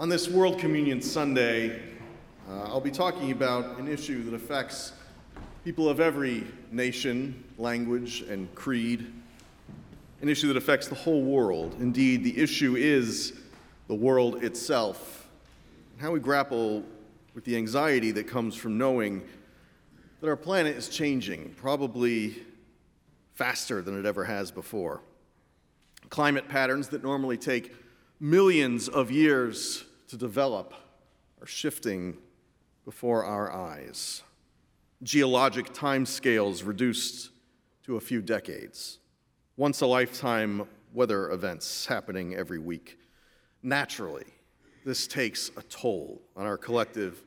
On this World Communion Sunday, uh, I'll be talking about an issue that affects people of every nation, language, and creed. An issue that affects the whole world. Indeed, the issue is the world itself. And how we grapple with the anxiety that comes from knowing that our planet is changing, probably faster than it ever has before. Climate patterns that normally take millions of years to develop are shifting before our eyes. Geologic timescales reduced to a few decades. Once a lifetime weather events happening every week. Naturally, this takes a toll on our collective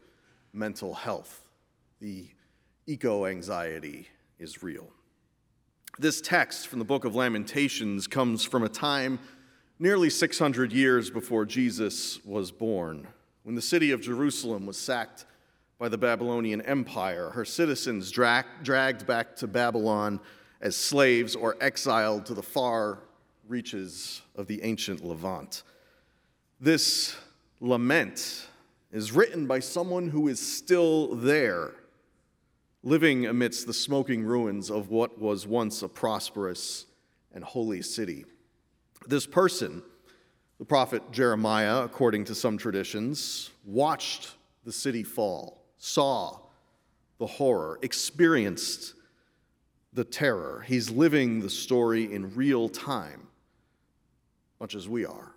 mental health. The eco anxiety is real. This text from the book of Lamentations comes from a time nearly 600 years before Jesus was born, when the city of Jerusalem was sacked by the Babylonian Empire, her citizens dra- dragged back to Babylon as slaves or exiled to the far reaches of the ancient Levant. This lament is written by someone who is still there living amidst the smoking ruins of what was once a prosperous and holy city. This person, the prophet Jeremiah, according to some traditions, watched the city fall, saw the horror, experienced the terror. He's living the story in real time, much as we are.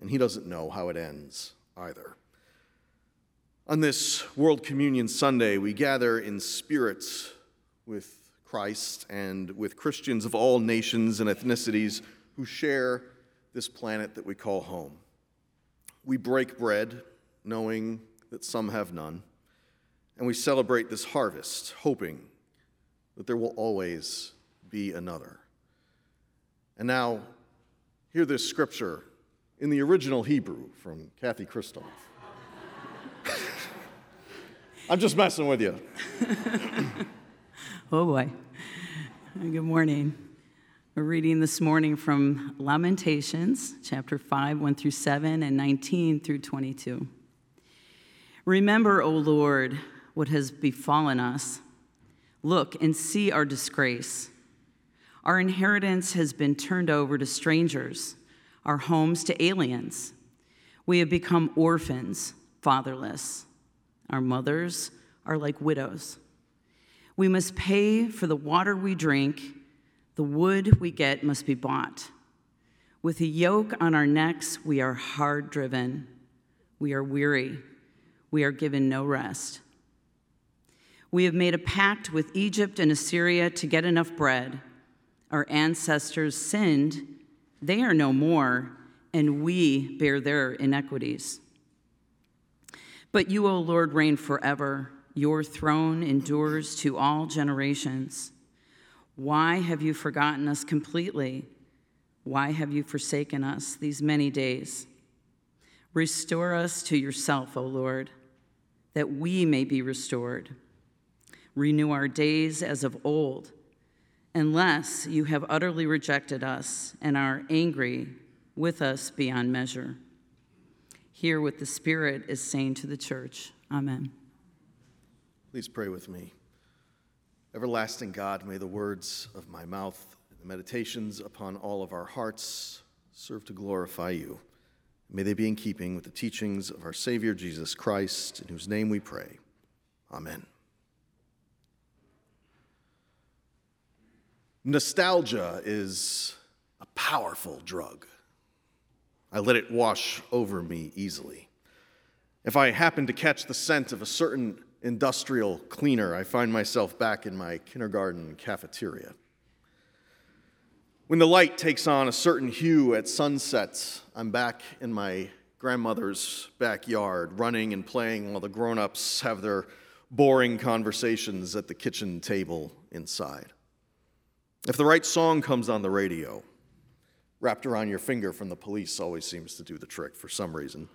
And he doesn't know how it ends either. On this World Communion Sunday, we gather in spirit with Christ and with Christians of all nations and ethnicities who share this planet that we call home. We break bread, knowing that some have none, and we celebrate this harvest, hoping that there will always be another. And now, hear this scripture in the original Hebrew from Kathy Christoph. I'm just messing with you. oh boy. Good morning. We're reading this morning from Lamentations, chapter 5, 1 through 7, and 19 through 22. Remember, O Lord, what has befallen us. Look and see our disgrace. Our inheritance has been turned over to strangers, our homes to aliens. We have become orphans, fatherless. Our mothers are like widows. We must pay for the water we drink, the wood we get must be bought. With a yoke on our necks, we are hard driven. We are weary. We are given no rest. We have made a pact with Egypt and Assyria to get enough bread. Our ancestors sinned, they are no more, and we bear their iniquities. But you, O Lord, reign forever. Your throne endures to all generations. Why have you forgotten us completely? Why have you forsaken us these many days? Restore us to yourself, O Lord, that we may be restored. Renew our days as of old, unless you have utterly rejected us and are angry with us beyond measure. Hear what the Spirit is saying to the church. Amen. Please pray with me. Everlasting God, may the words of my mouth and the meditations upon all of our hearts serve to glorify you. May they be in keeping with the teachings of our Savior Jesus Christ, in whose name we pray. Amen. Nostalgia is a powerful drug. I let it wash over me easily. If I happen to catch the scent of a certain industrial cleaner, I find myself back in my kindergarten cafeteria. When the light takes on a certain hue at sunset, I'm back in my grandmother's backyard, running and playing while the grown ups have their boring conversations at the kitchen table inside. If the right song comes on the radio, wrapped around your finger from the police always seems to do the trick for some reason.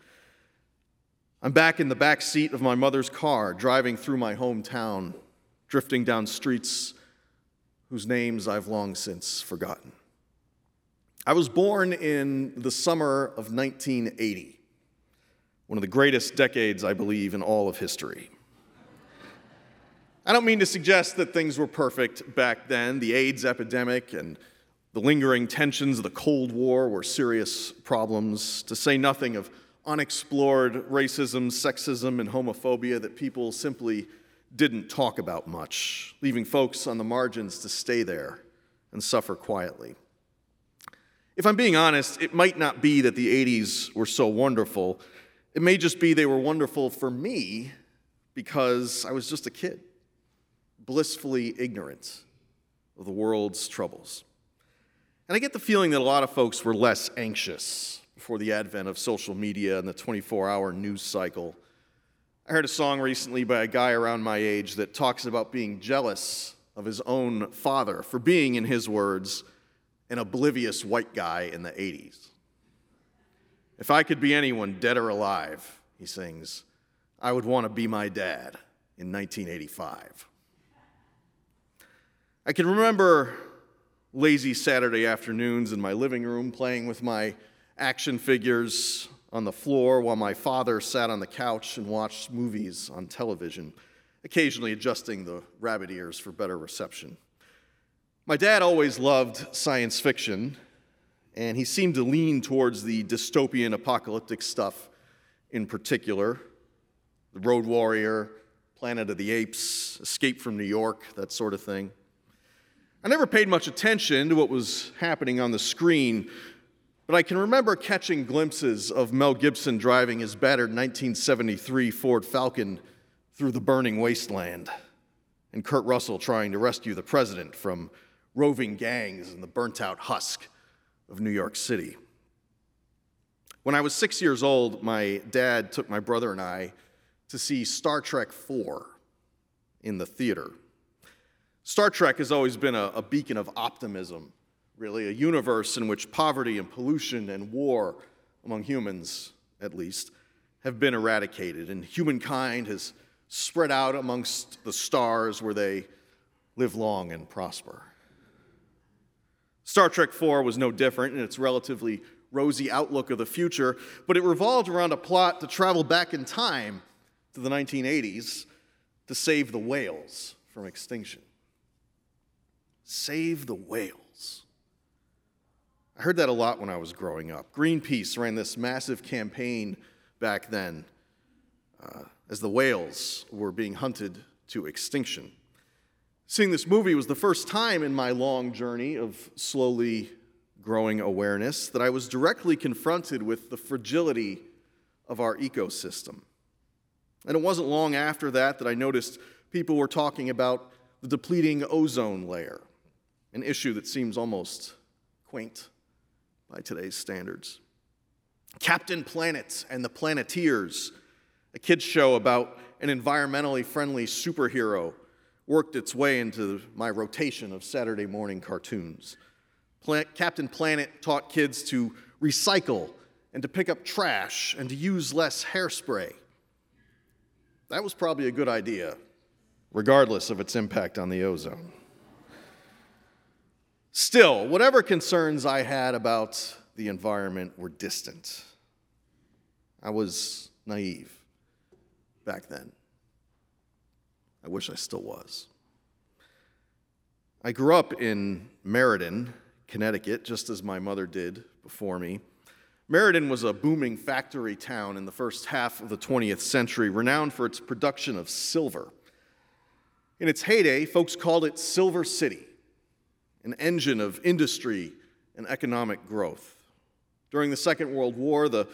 I'm back in the back seat of my mother's car, driving through my hometown, drifting down streets whose names I've long since forgotten. I was born in the summer of 1980. one of the greatest decades, I believe, in all of history. I don't mean to suggest that things were perfect back then. The AIDS epidemic and the lingering tensions of the Cold War were serious problems, to say nothing of unexplored racism, sexism, and homophobia that people simply didn't talk about much, leaving folks on the margins to stay there and suffer quietly. If I'm being honest, it might not be that the 80s were so wonderful. It may just be they were wonderful for me because I was just a kid, blissfully ignorant of the world's troubles. And I get the feeling that a lot of folks were less anxious before the advent of social media and the 24 hour news cycle. I heard a song recently by a guy around my age that talks about being jealous of his own father for being, in his words, an oblivious white guy in the 80s. If I could be anyone, dead or alive, he sings, I would want to be my dad in 1985. I can remember lazy Saturday afternoons in my living room playing with my action figures on the floor while my father sat on the couch and watched movies on television, occasionally adjusting the rabbit ears for better reception. My dad always loved science fiction, and he seemed to lean towards the dystopian apocalyptic stuff in particular The Road Warrior, Planet of the Apes, Escape from New York, that sort of thing. I never paid much attention to what was happening on the screen, but I can remember catching glimpses of Mel Gibson driving his battered 1973 Ford Falcon through the burning wasteland, and Kurt Russell trying to rescue the president from roving gangs and the burnt out husk of New York City. When I was six years old, my dad took my brother and I to see Star Trek IV in the theater. Star Trek has always been a, a, beacon of optimism, really, a universe in which poverty and pollution and war, among humans at least, have been eradicated, and humankind has spread out amongst the stars where they live long and prosper. Star Trek IV was no different in its relatively rosy outlook of the future, but it revolved around a plot to travel back in time to the 1980s to save the whales from extinction. Save the whales. I heard that a lot when I was growing up. Greenpeace ran this massive campaign back then uh, as the whales were being hunted to extinction. Seeing this movie was the first time in my long journey of slowly growing awareness that I was directly confronted with the fragility of our ecosystem. And it wasn't long after that that I noticed people were talking about the depleting ozone layer, an issue that seems almost quaint by today's standards. Captain Planet and the Planeteers, a kids' show about an environmentally friendly superhero worked its way into my rotation of Saturday morning cartoons. Captain Planet taught kids to recycle and to pick up trash and to use less hairspray. That was probably a good idea, regardless of its impact on the ozone. Still, whatever concerns I had about the environment were distant. I was naive back then. I wish I still was. I grew up in Meriden, Connecticut, just as my mother did before me. Meriden was a booming factory town in the first half of the 20th century, renowned for its production of silver. In its heyday, folks called it Silver City, an engine of industry and economic growth. During the Second World War, the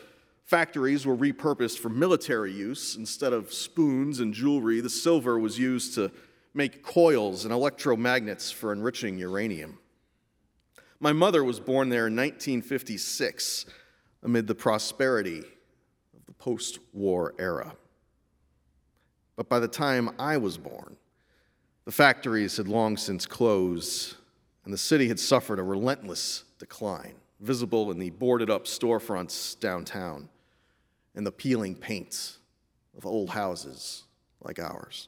Factories were repurposed for military use. Instead of spoons and jewelry, the silver was used to make coils and electromagnets for enriching uranium. My mother was born there in 1956 amid the prosperity of the post war era. But by the time I was born, the factories had long since closed, and the city had suffered a relentless decline, visible in the boarded up storefronts downtown and the peeling paint of old houses like ours.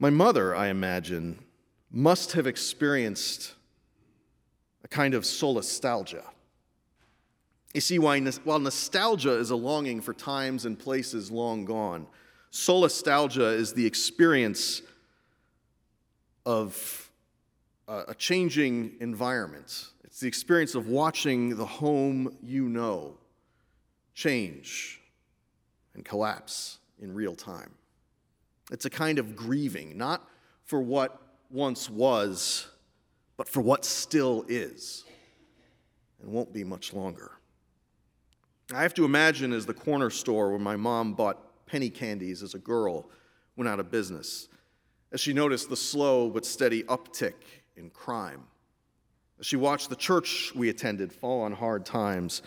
My mother, I imagine, must have experienced a kind of solastalgia, You see, while nostalgia is a longing for times and places long gone, solastalgia is the experience of a changing environment. It's the experience of watching the home you know change and collapse in real time. It's a kind of grieving, not for what once was, but for what still is and won't be much longer. I have to imagine as the corner store where my mom bought penny candies as a girl went out of business, as she noticed the slow but steady uptick in crime, as she watched the church we attended fall on hard times,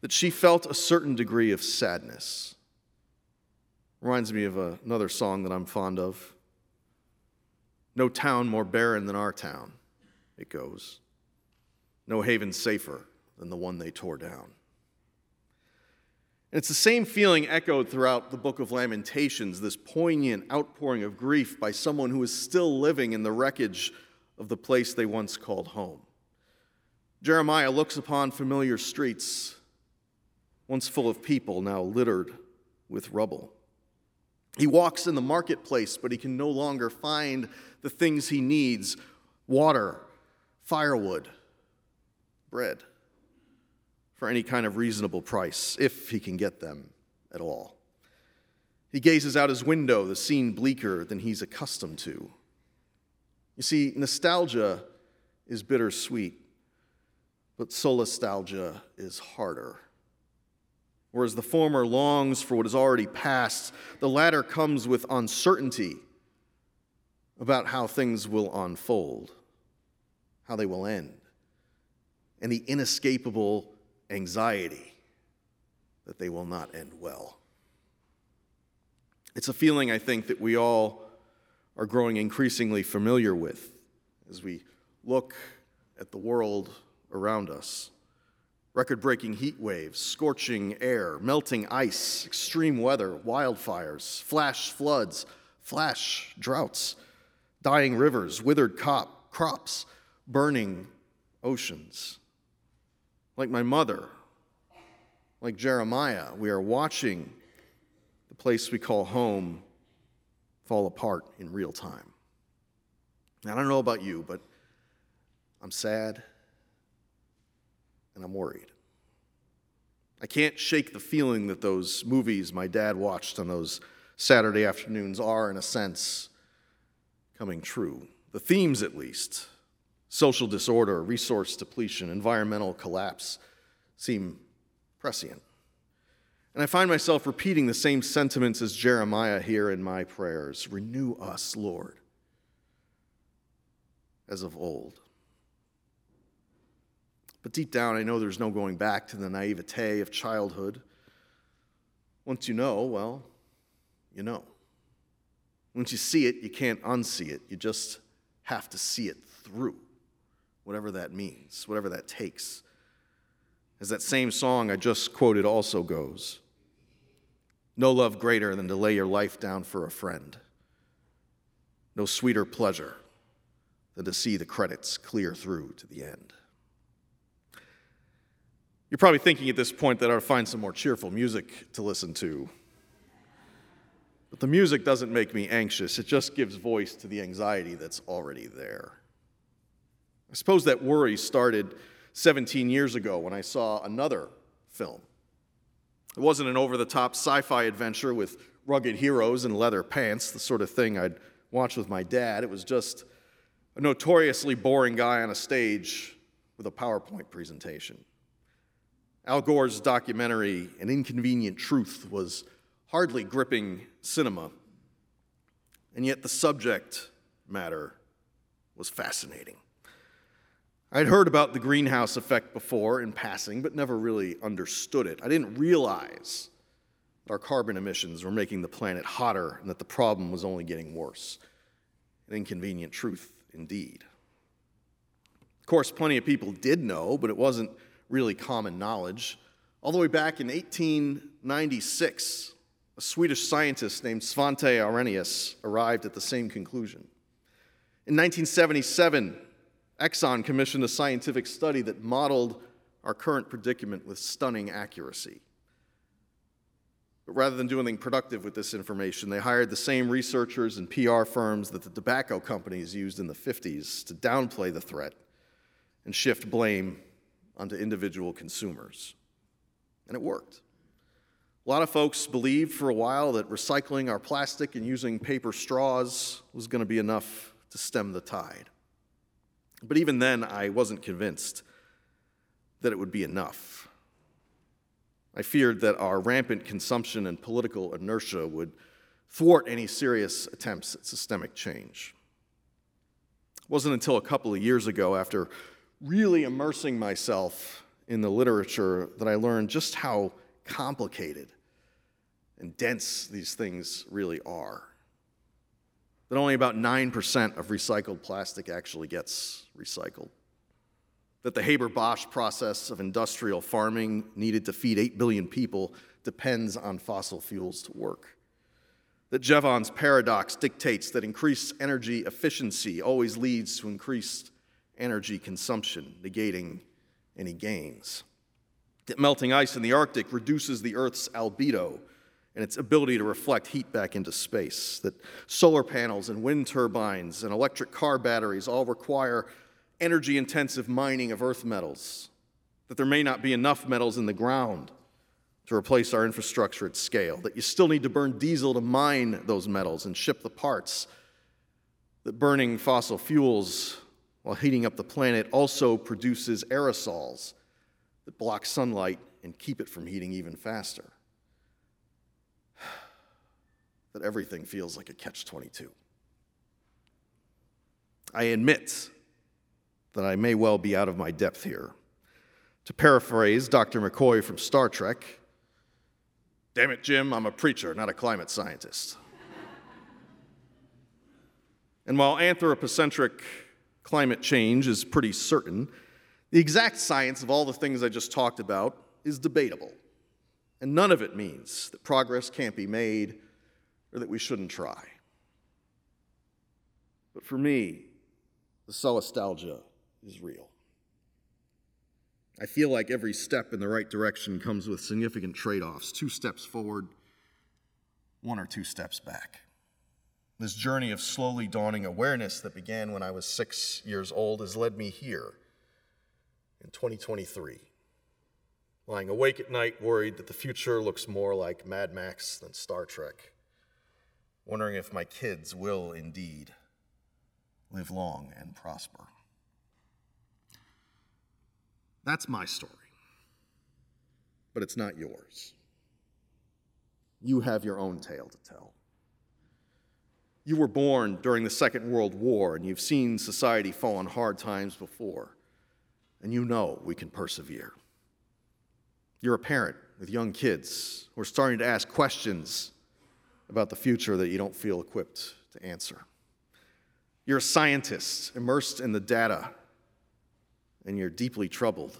that she felt a certain degree of sadness. Reminds me of another song that I'm fond of. No town more barren than our town, it goes. No haven safer than the one they tore down. And it's the same feeling echoed throughout the book of Lamentations, this poignant outpouring of grief by someone who is still living in the wreckage of the place they once called home. Jeremiah looks upon familiar streets, once full of people, now littered with rubble. He walks in the marketplace, but he can no longer find the things he needs water, firewood, bread for any kind of reasonable price, if he can get them at all. He gazes out his window, the scene bleaker than he's accustomed to. You see, nostalgia is bittersweet, but solastalgia is harder. Whereas the former longs for what is already past, the latter comes with uncertainty about how things will unfold, how they will end, and the inescapable anxiety that they will not end well. It's a feeling I think that we all are growing increasingly familiar with as we look at the world around us. Record breaking heat waves, scorching air, melting ice, extreme weather, wildfires, flash floods, flash droughts, dying rivers, withered cop, crops, burning oceans. Like my mother, like Jeremiah, we are watching the place we call home fall apart in real time. Now, I don't know about you, but I'm sad and I'm worried. I can't shake the feeling that those movies my dad watched on those Saturday afternoons are, in a sense, coming true. The themes, at least social disorder, resource depletion, environmental collapse seem prescient. And I find myself repeating the same sentiments as Jeremiah here in my prayers Renew us, Lord, as of old. But deep down, I know there's no going back to the naivete of childhood. Once you know, well, you know. Once you see it, you can't unsee it. You just have to see it through whatever that means, whatever that takes. As that same song I just quoted also goes No love greater than to lay your life down for a friend. No sweeter pleasure than to see the credits clear through to the end. You're probably thinking at this point that I ought to find some more cheerful music to listen to. But the music doesn't make me anxious, it just gives voice to the anxiety that's already there. I suppose that worry started 17 years ago when I saw another film. It wasn't an over the top sci fi adventure with rugged heroes and leather pants, the sort of thing I'd watch with my dad. It was just a notoriously boring guy on a stage with a PowerPoint presentation. Al Gore's documentary, An Inconvenient Truth, was hardly gripping cinema, and yet the subject matter was fascinating. I'd heard about the greenhouse effect before in passing, but never really understood it. I didn't realize that our carbon emissions were making the planet hotter and that the problem was only getting worse. An inconvenient truth, indeed. Of course, plenty of people did know, but it wasn't really common knowledge. All the way back in 1896, a Swedish scientist named Svante Arrhenius arrived at the same conclusion. In 1977, Exxon commissioned a scientific study that modeled our current predicament with stunning accuracy. But rather than do anything productive with this information, they hired the same researchers and PR firms that the tobacco companies used in the 50s to downplay the threat and shift blame onto individual consumers. And it worked. A lot of folks believed for a while that recycling our plastic and using paper straws was going to be enough to stem the tide. But even then, I wasn't convinced that it would be enough. I feared that our rampant consumption and political inertia would thwart any serious attempts at systemic change. It wasn't until a couple of years ago, after really immersing myself in the literature, that I learned just how complicated and dense these things really are. That only about 9% of recycled plastic actually gets recycled. That the Haber Bosch process of industrial farming needed to feed 8 billion people depends on fossil fuels to work. That Jevons paradox dictates that increased energy efficiency always leads to increased energy consumption, negating any gains that melting ice in the Arctic reduces the Earth's albedo and its ability to reflect heat back into space, that solar panels and wind turbines and electric car batteries all require energy intensive mining of earth metals, that there may not be enough metals in the ground to replace our infrastructure at scale, that you still need to burn diesel to mine those metals and ship the parts, that burning fossil fuels while heating up the planet also produces aerosols that block sunlight and keep it from heating even faster. That everything feels like a catch 22. I admit that I may well be out of my depth here. To paraphrase Dr. McCoy from Star Trek, damn it, Jim, I'm a preacher, not a climate scientist. and while anthropocentric climate change is pretty certain, the exact science of all the things I just talked about is debatable, and none of it means that progress can't be made or that we shouldn't try. But for me, the solastalgia is real. I feel like every step in the right direction comes with significant trade offs two steps forward, one or two steps back. This journey of slowly dawning awareness that began when I was six years old has led me here in 2023. Lying awake at night, worried that the future looks more like Mad Max than Star Trek. Wondering if my kids will indeed live long and prosper. That's my story. But it's not yours. You have your own tale to tell. You were born during the Second World War, and you've seen society fall on hard times before and you know we can persevere. You're a parent with young kids who are starting to ask questions about the future that you don't feel equipped to answer. You're a scientist immersed in the data, and you're deeply troubled,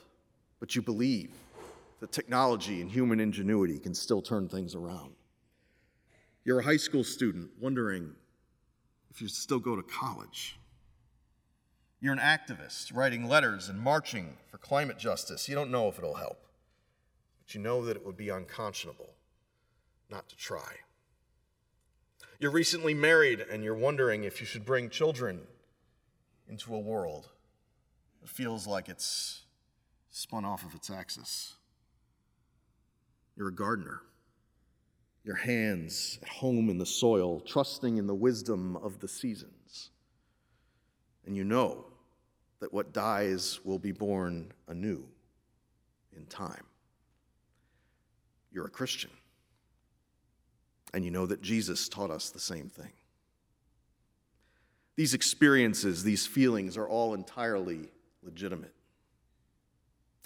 but you believe that technology and human ingenuity can still turn things around. You're a high school student wondering if you still go to college. You're an activist writing letters and marching for climate justice. You don't know if it'll help, but you know that it would be unconscionable not to try. You're recently married and you're wondering if you should bring children into a world that feels like it's spun off of its axis. You're a gardener, your hands at home in the soil, trusting in the wisdom of the seasons. And you know that what dies will be born anew in time. You're a Christian. And you know that Jesus taught us the same thing. These experiences, these feelings are all entirely legitimate.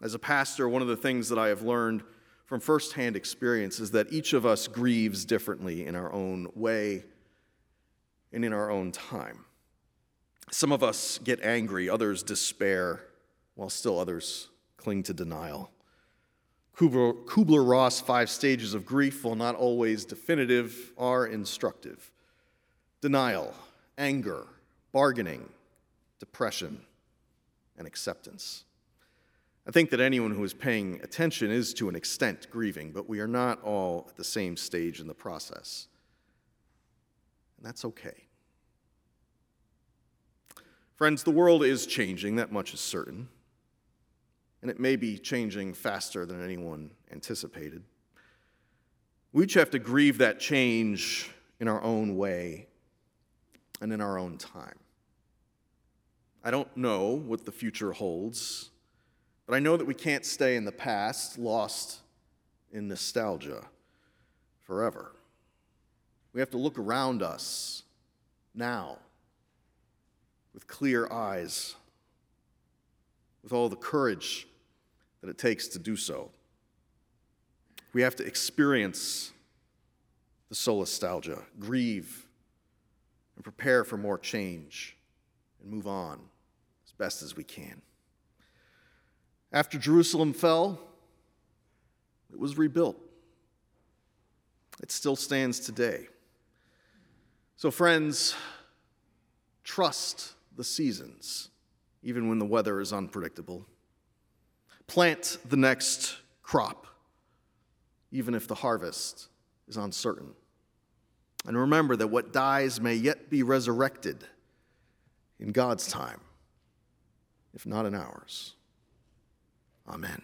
As a pastor, one of the things that I have learned from firsthand experience is that each of us grieves differently in our own way and in our own time. Some of us get angry, others despair, while still others cling to denial. Kubler Ross' five stages of grief, while not always definitive, are instructive denial, anger, bargaining, depression, and acceptance. I think that anyone who is paying attention is to an extent grieving, but we are not all at the same stage in the process. And that's okay. Friends, the world is changing, that much is certain. And it may be changing faster than anyone anticipated. We each have to grieve that change in our own way and in our own time. I don't know what the future holds, but I know that we can't stay in the past, lost in nostalgia forever. We have to look around us now with clear eyes, with all the courage that it takes to do so. We have to experience the solastalgia, grieve, and prepare for more change and move on as best as we can. After Jerusalem fell, it was rebuilt. It still stands today. So, friends, trust the seasons, even when the weather is unpredictable. Plant the next crop, even if the harvest is uncertain. And remember that what dies may yet be resurrected in God's time, if not in ours. Amen.